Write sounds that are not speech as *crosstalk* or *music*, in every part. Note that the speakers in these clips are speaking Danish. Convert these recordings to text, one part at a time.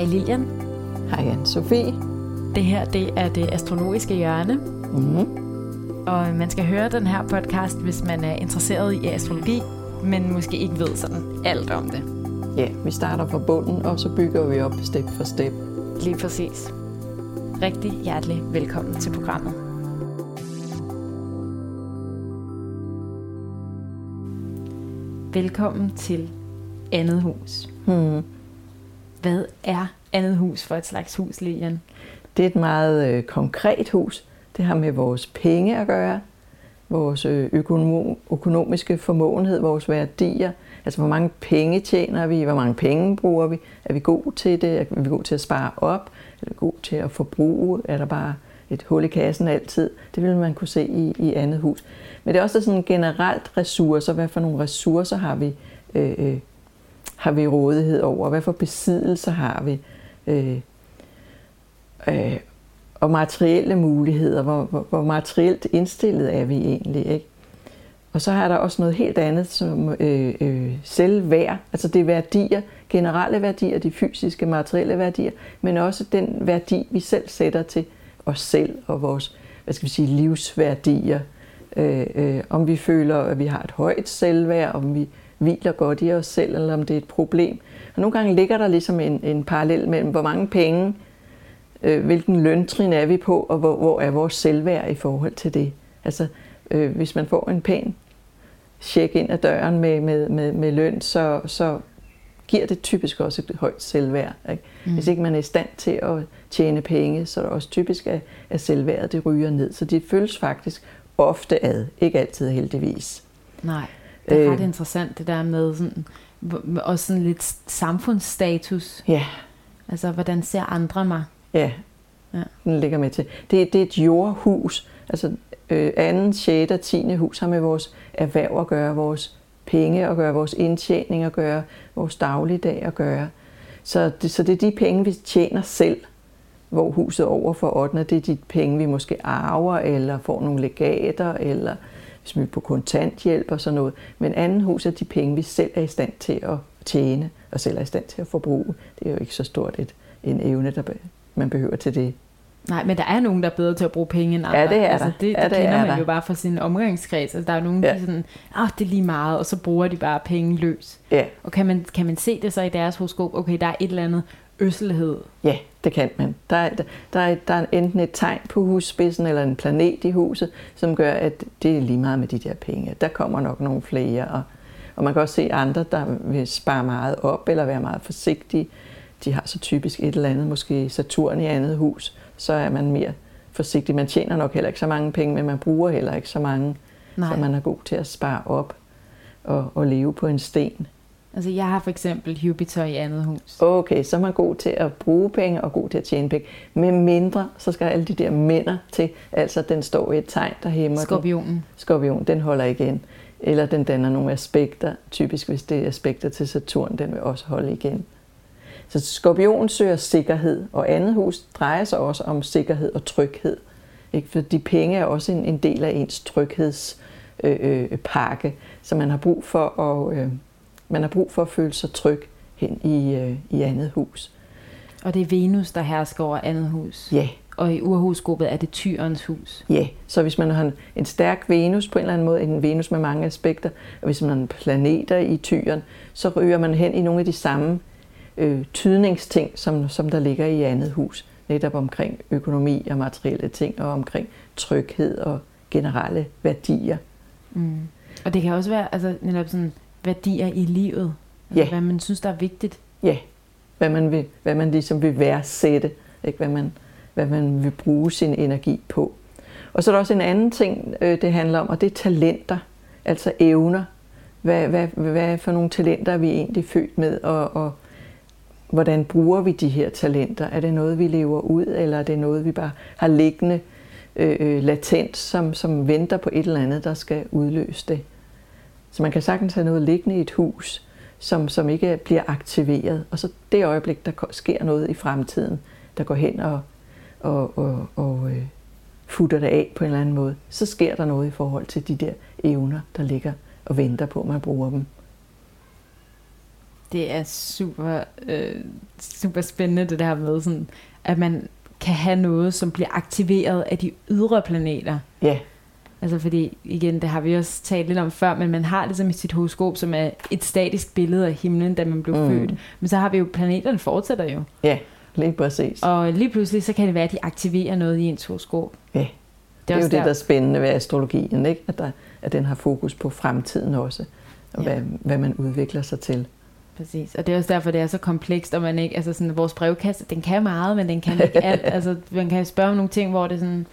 Hej Lilian. Hej anne Sofie. Det her det er det astrologiske hjørne. Mm-hmm. Og man skal høre den her podcast, hvis man er interesseret i astrologi, men måske ikke ved sådan alt om det. Ja, vi starter fra bunden, og så bygger vi op step for step. Lige præcis. Rigtig hjertelig velkommen til programmet. Velkommen til Andet Hus. Hmm. Hvad er Andet Hus for et slags hus, Lilian? Det er et meget øh, konkret hus. Det har med vores penge at gøre, vores øh, økonom- økonomiske formåenhed, vores værdier. Altså, hvor mange penge tjener vi, hvor mange penge bruger vi, er vi god til det, er vi god til at spare op, er vi god til at forbruge, er der bare et hul i kassen altid. Det vil man kunne se i, i andet hus. Men det er også sådan generelt ressourcer. Hvad for nogle ressourcer har vi, øh, øh har vi rådighed over? Hvad for besiddelser har vi? Øh, øh, og materielle muligheder. Hvor, hvor, hvor materielt indstillet er vi egentlig? Ikke? Og så har der også noget helt andet som øh, øh, selvværd. Altså det er værdier, generelle værdier, de fysiske, materielle værdier, men også den værdi, vi selv sætter til os selv og vores hvad skal vi sige, livsværdier. Øh, øh, om vi føler, at vi har et højt selvværd, om vi hviler godt i os selv, eller om det er et problem. Og nogle gange ligger der ligesom en, en parallel mellem, hvor mange penge, øh, hvilken løntrin er vi på, og hvor, hvor er vores selvværd i forhold til det. Altså, øh, hvis man får en pæn check ind ad døren med, med, med, med løn, så, så giver det typisk også et højt selvværd. Ikke? Mm. Hvis ikke man er i stand til at tjene penge, så er det også typisk, at, at selvværdet det ryger ned. Så det føles faktisk ofte ad, ikke altid heldigvis. Nej, det er ret øh, interessant det der med sådan, også sådan lidt samfundsstatus. Ja. Altså, hvordan ser andre mig? Ja, ja. den ligger med til. Det, det er et jordhus. Altså, øh, anden, 6. og 10. hus har med vores erhverv at gøre, vores penge at gøre, vores indtjening at gøre, vores dagligdag at gøre. Så det, så det er de penge, vi tjener selv, hvor huset over for 8. det er de penge, vi måske arver, eller får nogle legater, eller er på kontanthjælp og sådan noget. Men anden hus er de penge, vi selv er i stand til at tjene, og selv er i stand til at forbruge. Det er jo ikke så stort et, en evne, der man behøver til det. Nej, men der er nogen, der er bedre til at bruge penge end andre. Ja, det er altså, der. Det, ja, det, det kender er man der. jo bare fra sin omgangskreds. Altså, der er nogen, ja. der er sådan, ah, det er lige meget, og så bruger de bare penge løs. Ja. Og kan man, kan man se det så i deres horoskop? Okay, der er et eller andet øsselighed. Ja, det kan man. Der er, der, er, der er enten et tegn på husspidsen eller en planet i huset, som gør, at det er lige meget med de der penge. Der kommer nok nogle flere. Og, og man kan også se andre, der vil spare meget op eller være meget forsigtige. De har så typisk et eller andet, måske Saturn i andet hus, så er man mere forsigtig. Man tjener nok heller ikke så mange penge, men man bruger heller ikke så mange, Nej. så man er god til at spare op og, og leve på en sten. Altså jeg har for eksempel Jupiter i andet hus. Okay, så er man god til at bruge penge og god til at tjene penge. Med mindre, så skal alle de der mænder til, altså den står i et tegn, der hæmmer Skorpionen. Den. Skorpion, den holder igen. Eller den danner nogle aspekter, typisk hvis det er aspekter til Saturn, den vil også holde igen. Så skorpion søger sikkerhed, og andet hus drejer sig også om sikkerhed og tryghed. Ikke? For de penge er også en, en del af ens tryghedspakke, øh, øh, så man har brug for at, øh, man har brug for at føle sig tryg hen i, øh, i andet hus. Og det er Venus, der hersker over andet hus. Ja. Og i urhusgruppet er det Tyrens hus. Ja, så hvis man har en, en stærk Venus på en eller anden måde, en Venus med mange aspekter, og hvis man har planeter i Tyren, så ryger man hen i nogle af de samme øh, tydningsting, som, som der ligger i andet hus. Netop omkring økonomi og materielle ting, og omkring tryghed og generelle værdier. Mm. Og det kan også være altså, netop sådan værdier i livet. Altså, Ja. Hvad man synes, der er vigtigt. Ja, hvad man, vil, hvad man ligesom vil værdsætte, ikke? Hvad, man, hvad man vil bruge sin energi på. Og så er der også en anden ting, øh, det handler om, og det er talenter, altså evner. Hvad, hvad, hvad for nogle talenter er vi egentlig født med, og, og hvordan bruger vi de her talenter? Er det noget, vi lever ud, eller er det noget, vi bare har liggende øh, øh, latent, som, som venter på et eller andet, der skal udløse det? Så man kan sagtens have noget liggende i et hus, som, som ikke bliver aktiveret. Og så det øjeblik, der sker noget i fremtiden, der går hen og, og, og, og øh, futter det af på en eller anden måde, så sker der noget i forhold til de der evner, der ligger og venter på, at man bruger dem. Det er super, øh, super spændende det der med, sådan, at man kan have noget, som bliver aktiveret af de ydre planeter. Ja. Altså fordi, igen, det har vi også talt lidt om før, men man har ligesom i sit horoskop, som er et statisk billede af himlen, da man blev mm. født. Men så har vi jo, planeterne fortsætter jo. Ja, lige præcis. Og lige pludselig, så kan det være, at de aktiverer noget i ens horoskop. Ja, det er, det er jo det, der er spændende ved astrologien, ikke? At, der, at den har fokus på fremtiden også, og ja. hvad, hvad man udvikler sig til. Præcis, og det er også derfor, det er så komplekst, og man ikke, altså sådan, vores brevkasse, den kan meget, men den kan ikke *laughs* alt. altså, man kan spørge om nogle ting, hvor det sådan,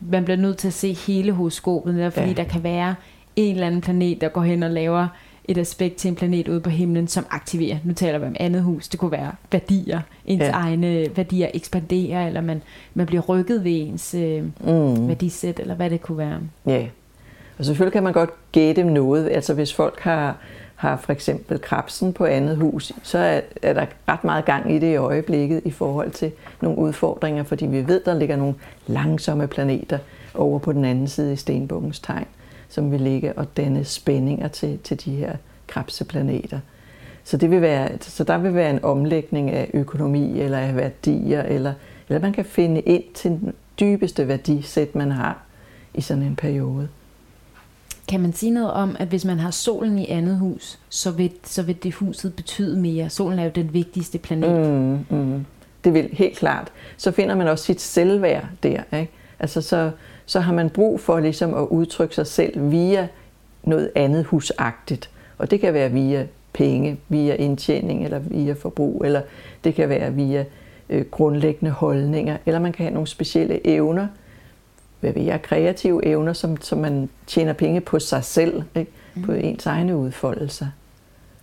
man bliver nødt til at se hele horoskopet, der, fordi ja. der kan være en eller anden planet, der går hen og laver et aspekt til en planet ude på himlen, som aktiverer. Nu taler vi om andet hus. Det kunne være værdier. Ens ja. egne værdier ekspanderer, eller man, man bliver rykket ved ens øh, mm. værdisæt, eller hvad det kunne være. Ja, og selvfølgelig kan man godt gætte noget. Altså hvis folk har har for eksempel krabsen på andet hus, så er, er der ret meget gang i det i øjeblikket i forhold til nogle udfordringer, fordi vi ved, der ligger nogle langsomme planeter over på den anden side i stenbukkens tegn, som vil ligge og danne spændinger til, til de her krabseplaneter. Så, det vil være, så der vil være en omlægning af økonomi eller af værdier, eller, eller man kan finde ind til den dybeste værdisæt, man har i sådan en periode. Kan man sige noget om, at hvis man har solen i andet hus, så vil, så vil det huset betyde mere? Solen er jo den vigtigste planet. Mm, mm. Det vil helt klart. Så finder man også sit selvværd der. Ikke? Altså så, så har man brug for ligesom at udtrykke sig selv via noget andet husagtigt. Og det kan være via penge, via indtjening eller via forbrug, eller det kan være via øh, grundlæggende holdninger, eller man kan have nogle specielle evner, hvad ved jeg, kreative evner, som, som man tjener penge på sig selv, ikke? Mm. på ens egne udfoldelser.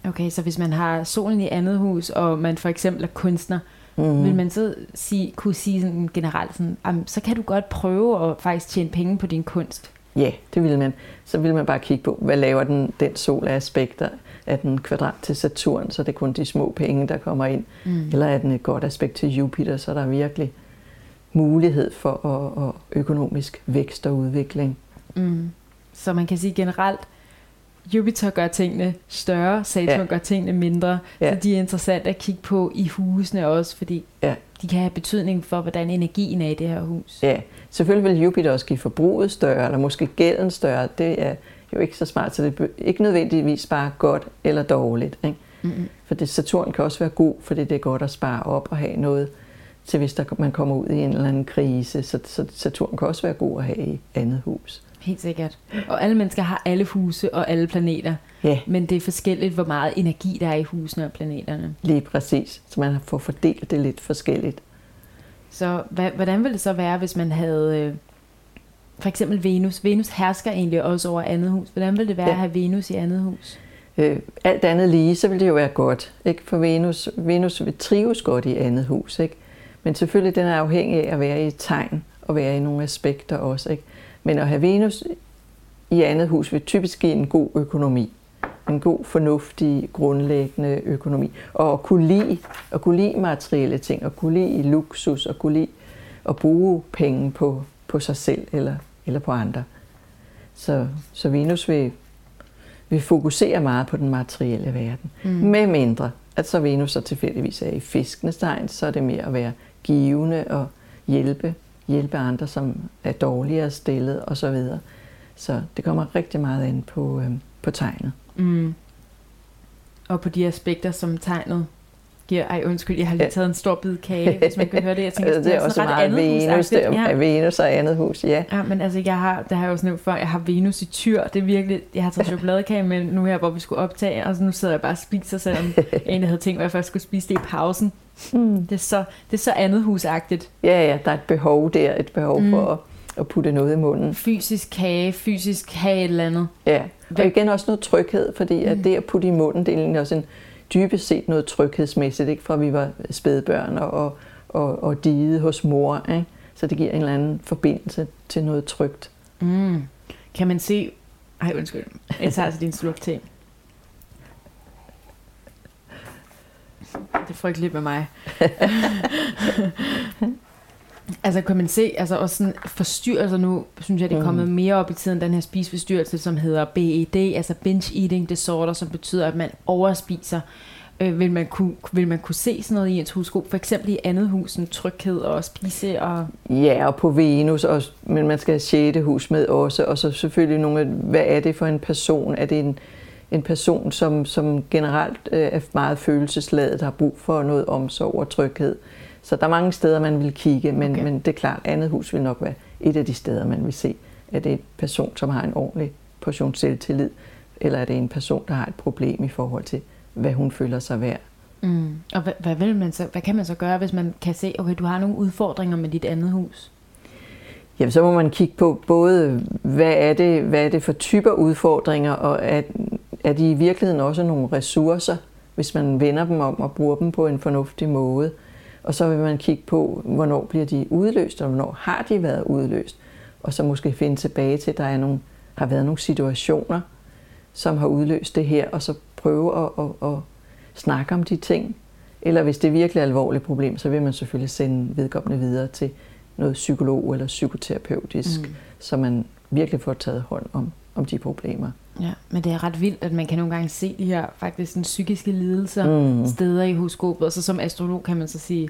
Okay, så hvis man har solen i andet hus, og man for eksempel er kunstner, mm. vil man så sige, kunne sige sådan generelt, sådan, så kan du godt prøve at faktisk tjene penge på din kunst? Ja, det vil man. Så vil man bare kigge på, hvad laver den, den sol af aspekter? Er den kvadrat til Saturn, så det er kun de små penge, der kommer ind? Mm. Eller er den et godt aspekt til Jupiter, så der er virkelig mulighed for at, at økonomisk vækst og udvikling. Mm. Så man kan sige generelt, Jupiter gør tingene større, Saturn ja. gør tingene mindre, ja. så de er interessante at kigge på i husene også, fordi ja. de kan have betydning for, hvordan energien er i det her hus. Ja, selvfølgelig vil Jupiter også give forbruget større, eller måske gælden større. Det er jo ikke så smart, så det er ikke nødvendigvis bare godt eller dårligt. Ikke? Mm-hmm. For det, Saturn kan også være god, fordi det er godt at spare op og have noget til hvis der, man kommer ud i en eller anden krise. Så, så Saturn kan også være god at have i andet hus. Helt sikkert. Og alle mennesker har alle huse og alle planeter. Ja. Men det er forskelligt, hvor meget energi der er i husene og planeterne. Lige præcis. Så man får fordelt det lidt forskelligt. Så hvordan ville det så være, hvis man havde øh, for eksempel Venus? Venus hersker egentlig også over andet hus. Hvordan ville det være ja. at have Venus i andet hus? Øh, alt andet lige, så ville det jo være godt. Ikke? For Venus, Venus vil trives godt i andet hus. Ikke? Men selvfølgelig den er afhængig af at være i et tegn og være i nogle aspekter også. Ikke? Men at have Venus i andet hus vil typisk give en god økonomi. En god, fornuftig, grundlæggende økonomi. Og at kunne lide, at kunne lide materielle ting, at kunne lide luksus, og kunne lide at bruge penge på, på sig selv eller, eller på andre. Så, så Venus vil, vil fokusere meget på den materielle verden. Mm. Med mindre, at så Venus så tilfældigvis er i fiskenes tegn, så er det mere at være givende og hjælpe, hjælpe andre, som er dårligere stillet osv. Så, videre. så det kommer rigtig meget ind på, øh, på tegnet. Mm. Og på de aspekter, som tegnet giver. Ej, undskyld, jeg har lige taget en stor bid kage, hvis man kan høre det. Jeg tænker, *laughs* det er, er også meget andet Venus, det er ja. Venus og andet hus, ja. Ja, men altså, jeg har, det har jeg også nævnt før, jeg har Venus i tyr. Det er virkelig, jeg har taget *laughs* chokoladekage med nu her, hvor vi skulle optage, og så nu sidder jeg bare og spiser, selvom *laughs* jeg egentlig havde tænkt, at jeg først skulle spise det i pausen. Mm. Det, er så, det er så andet husagtigt. Ja, ja, der er et behov der, et behov mm. for at, at putte noget i munden. Fysisk kage, fysisk have et eller andet. Ja, og igen også noget tryghed, fordi mm. at det at putte i munden, det er også en dybest set noget tryghedsmæssigt, ikke? fra vi var spædbørn og, og, og diget hos mor. Ikke? Så det giver en eller anden forbindelse til noget trygt. Mm. Kan man se... Ej, undskyld. Jeg tager altså din sluk til. Det er frygteligt med mig. *laughs* altså kan man se, altså også sådan forstyrrelser nu, synes jeg, det er kommet mm. mere op i tiden, den her spiseforstyrrelse, som hedder BED, altså binge eating disorder, som betyder, at man overspiser Øh, vil, man kunne, vil man kunne se sådan noget i ens horoskop, for eksempel i andet hus, en tryghed og spise og... Ja, og på Venus også, men man skal have 6. hus med også, og så selvfølgelig nogle, hvad er det for en person? Er det en, en person, som, som generelt øh, er meget følelsesladet, har brug for noget omsorg og tryghed? Så der er mange steder, man vil kigge, men, okay. men det er klart, andet hus vil nok være et af de steder, man vil se. Er det en person, som har en ordentlig portion selvtillid, eller er det en person, der har et problem i forhold til, hvad hun føler sig værd? Mm. Og hvad, hvad, vil man så, hvad kan man så gøre, hvis man kan se, okay, du har nogle udfordringer med dit andet hus? Jamen, så må man kigge på både, hvad er det, hvad er det for typer udfordringer, og er, er de i virkeligheden også nogle ressourcer, hvis man vender dem om og bruger dem på en fornuftig måde. Og så vil man kigge på, hvornår bliver de udløst, og hvornår har de været udløst. Og så måske finde tilbage til, at der er nogle, har været nogle situationer, som har udløst det her, og så prøve at, at, at snakke om de ting. Eller hvis det er virkelig et alvorligt problem, så vil man selvfølgelig sende vedkommende videre til noget psykolog eller psykoterapeutisk, mm. så man virkelig får taget hånd om, om de problemer. Ja, men det er ret vildt, at man kan nogle gange se de her faktisk den psykiske lidelser mm. steder i horoskopet, og så som astrolog kan man så sige,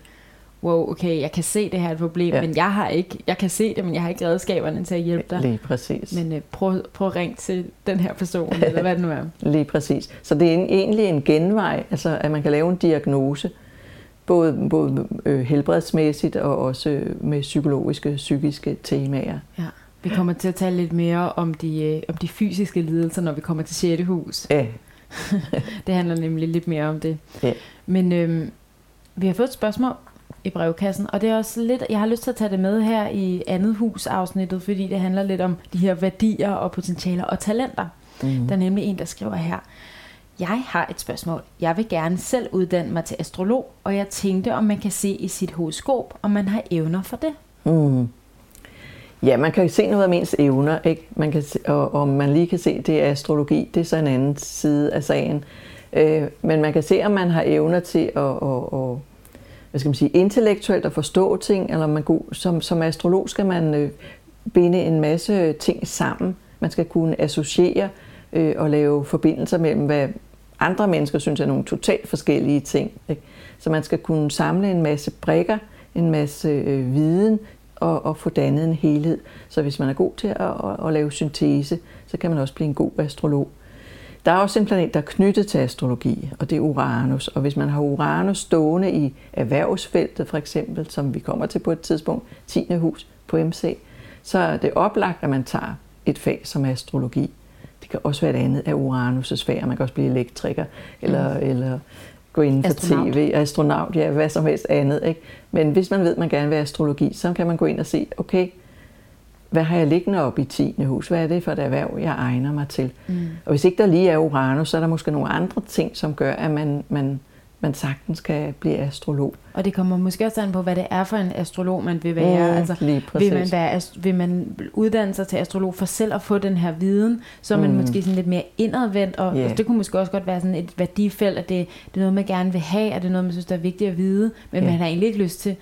wow, okay, jeg kan se det her et problem, ja. men jeg har ikke, jeg kan se det, men jeg har ikke redskaberne til at hjælpe dig. Lige præcis. Men uh, prøv, prøv at ringe til den her person, eller hvad det nu er. *laughs* Lige præcis. Så det er en, egentlig en genvej, altså at man kan lave en diagnose, både, både øh, helbredsmæssigt og også med psykologiske, psykiske temaer. Ja. Vi kommer til at tale lidt mere om de, øh, om de fysiske lidelser, når vi kommer til 6. hus. Ja. *laughs* det handler nemlig lidt mere om det. Ja. Men øh, vi har fået et spørgsmål i brevkassen, og det er også lidt, jeg har lyst til at tage det med her i andet hus afsnittet, fordi det handler lidt om de her værdier og potentialer og talenter. Mm. Der er nemlig en, der skriver her, jeg har et spørgsmål. Jeg vil gerne selv uddanne mig til astrolog, og jeg tænkte, om man kan se i sit horoskop, om man har evner for det. Mm. Ja, man kan se noget af ens evner, ikke? Man kan se, og om man lige kan se, det er astrologi, det er så en anden side af sagen. Øh, men man kan se, om man har evner til at, at, at hvad skal man sige, intellektuelt at forstå ting, eller man god, som, som astrolog skal man øh, binde en masse ting sammen. Man skal kunne associere øh, og lave forbindelser mellem, hvad andre mennesker synes er nogle totalt forskellige ting. Ikke? Så man skal kunne samle en masse brikker, en masse øh, viden og, og få dannet en helhed. Så hvis man er god til at, at, at lave syntese, så kan man også blive en god astrolog. Der er også en planet, der er knyttet til astrologi, og det er Uranus. Og hvis man har Uranus stående i erhvervsfeltet for eksempel, som vi kommer til på et tidspunkt, 10. hus på MC, så er det oplagt, at man tager et fag som astrologi. Det kan også være et andet af Uranus' fag. Man kan også blive elektriker, eller, mm. eller gå ind for astronaut. tv, astronaut, ja, hvad som helst andet. Ikke? Men hvis man ved, at man gerne vil have astrologi, så kan man gå ind og se, okay, hvad har jeg liggende op i 10. hus? Hvad er det for et erhverv, jeg egner mig til? Mm. Og hvis ikke der lige er Uranus, så er der måske nogle andre ting, som gør, at man, man, man sagtens kan blive astrolog. Og det kommer måske også an på, hvad det er for en astrolog, man vil være. Mm, altså, lige vil, man være vil man uddanne sig til astrolog for selv at få den her viden, så er man mm. måske sådan lidt mere indadvendt, og yeah. altså, det kunne måske også godt være sådan et værdifelt, at det, det er noget, man gerne vil have, at det er noget, man synes, der er vigtigt at vide, men yeah. man har egentlig ikke lyst til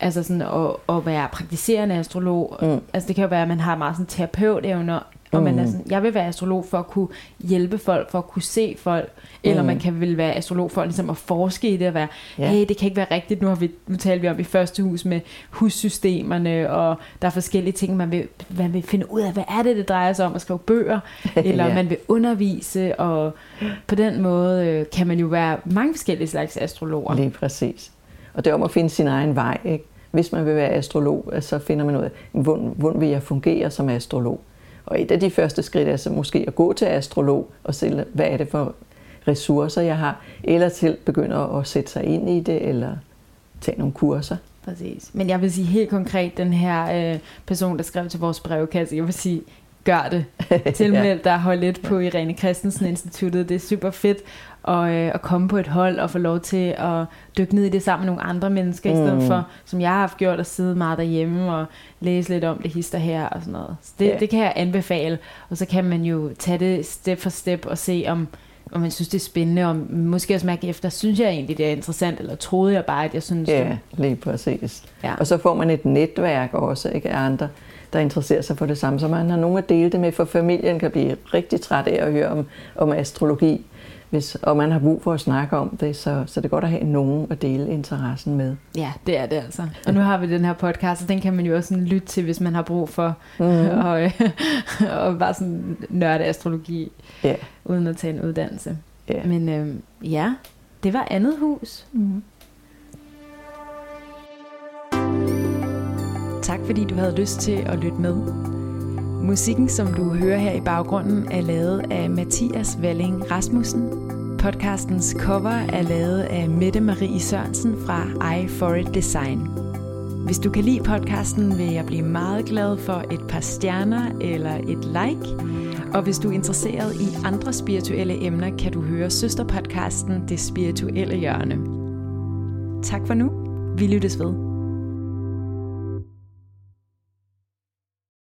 altså sådan at, at være praktiserende astrolog. Mm. Altså det kan jo være, at man har meget sådan terapeutevner, og mm. man er sådan, jeg vil være astrolog for at kunne hjælpe folk, for at kunne se folk, eller mm. man kan vel være astrolog for ligesom at forske i det, og være, ja. hey, det kan ikke være rigtigt, nu, har vi, nu taler vi om i første hus med hussystemerne, og der er forskellige ting, man vil, man vil finde ud af, hvad er det, det drejer sig om at skrive bøger, *laughs* eller ja. man vil undervise, og på den måde øh, kan man jo være mange forskellige slags astrologer. Lige præcis. Og det er om at finde sin egen vej. Ikke? Hvis man vil være astrolog, så finder man ud af, hvordan, hvordan vil jeg fungere som astrolog? Og et af de første skridt er så måske at gå til astrolog og se, hvad er det for ressourcer, jeg har, eller til begynde at sætte sig ind i det, eller tage nogle kurser. Præcis. Men jeg vil sige helt konkret, den her øh, person, der skrev til vores brevkasse, jeg vil sige, gør det. *laughs* Tilmeld dig hold lidt på Irene Christensen Instituttet. Det er super fedt at, øh, at komme på et hold og få lov til at dykke ned i det sammen med nogle andre mennesker, mm. i stedet mm. for, som jeg har haft gjort, at sidde meget derhjemme og læse lidt om det hister her og sådan noget. Så det, yeah. det kan jeg anbefale. Og så kan man jo tage det step for step og se, om, om man synes, det er spændende, og måske også mærke efter, synes jeg egentlig, det er interessant, eller troede jeg bare, at jeg synes ja, det. lige præcis. Ja. Og så får man et netværk også, ikke af andre, der interesserer sig for det samme. Så man har nogen at dele det med, for familien kan blive rigtig træt af at høre om, om astrologi. hvis, og man har brug for at snakke om det, så, så det er godt at have nogen at dele interessen med. Ja, det er det altså. Og nu har vi den her podcast, og den kan man jo også sådan lytte til, hvis man har brug for mm-hmm. og, og bare sådan nørde astrologi, yeah. uden at tage en uddannelse. Yeah. Men øh, ja, det var andet hus. Mm. Tak fordi du havde lyst til at lytte med. Musikken, som du hører her i baggrunden, er lavet af Mathias Valling Rasmussen. Podcastens cover er lavet af Mette Marie Sørensen fra I For It Design. Hvis du kan lide podcasten, vil jeg blive meget glad for et par stjerner eller et like. Og hvis du er interesseret i andre spirituelle emner, kan du høre søsterpodcasten Det Spirituelle Hjørne. Tak for nu. Vi lyttes ved.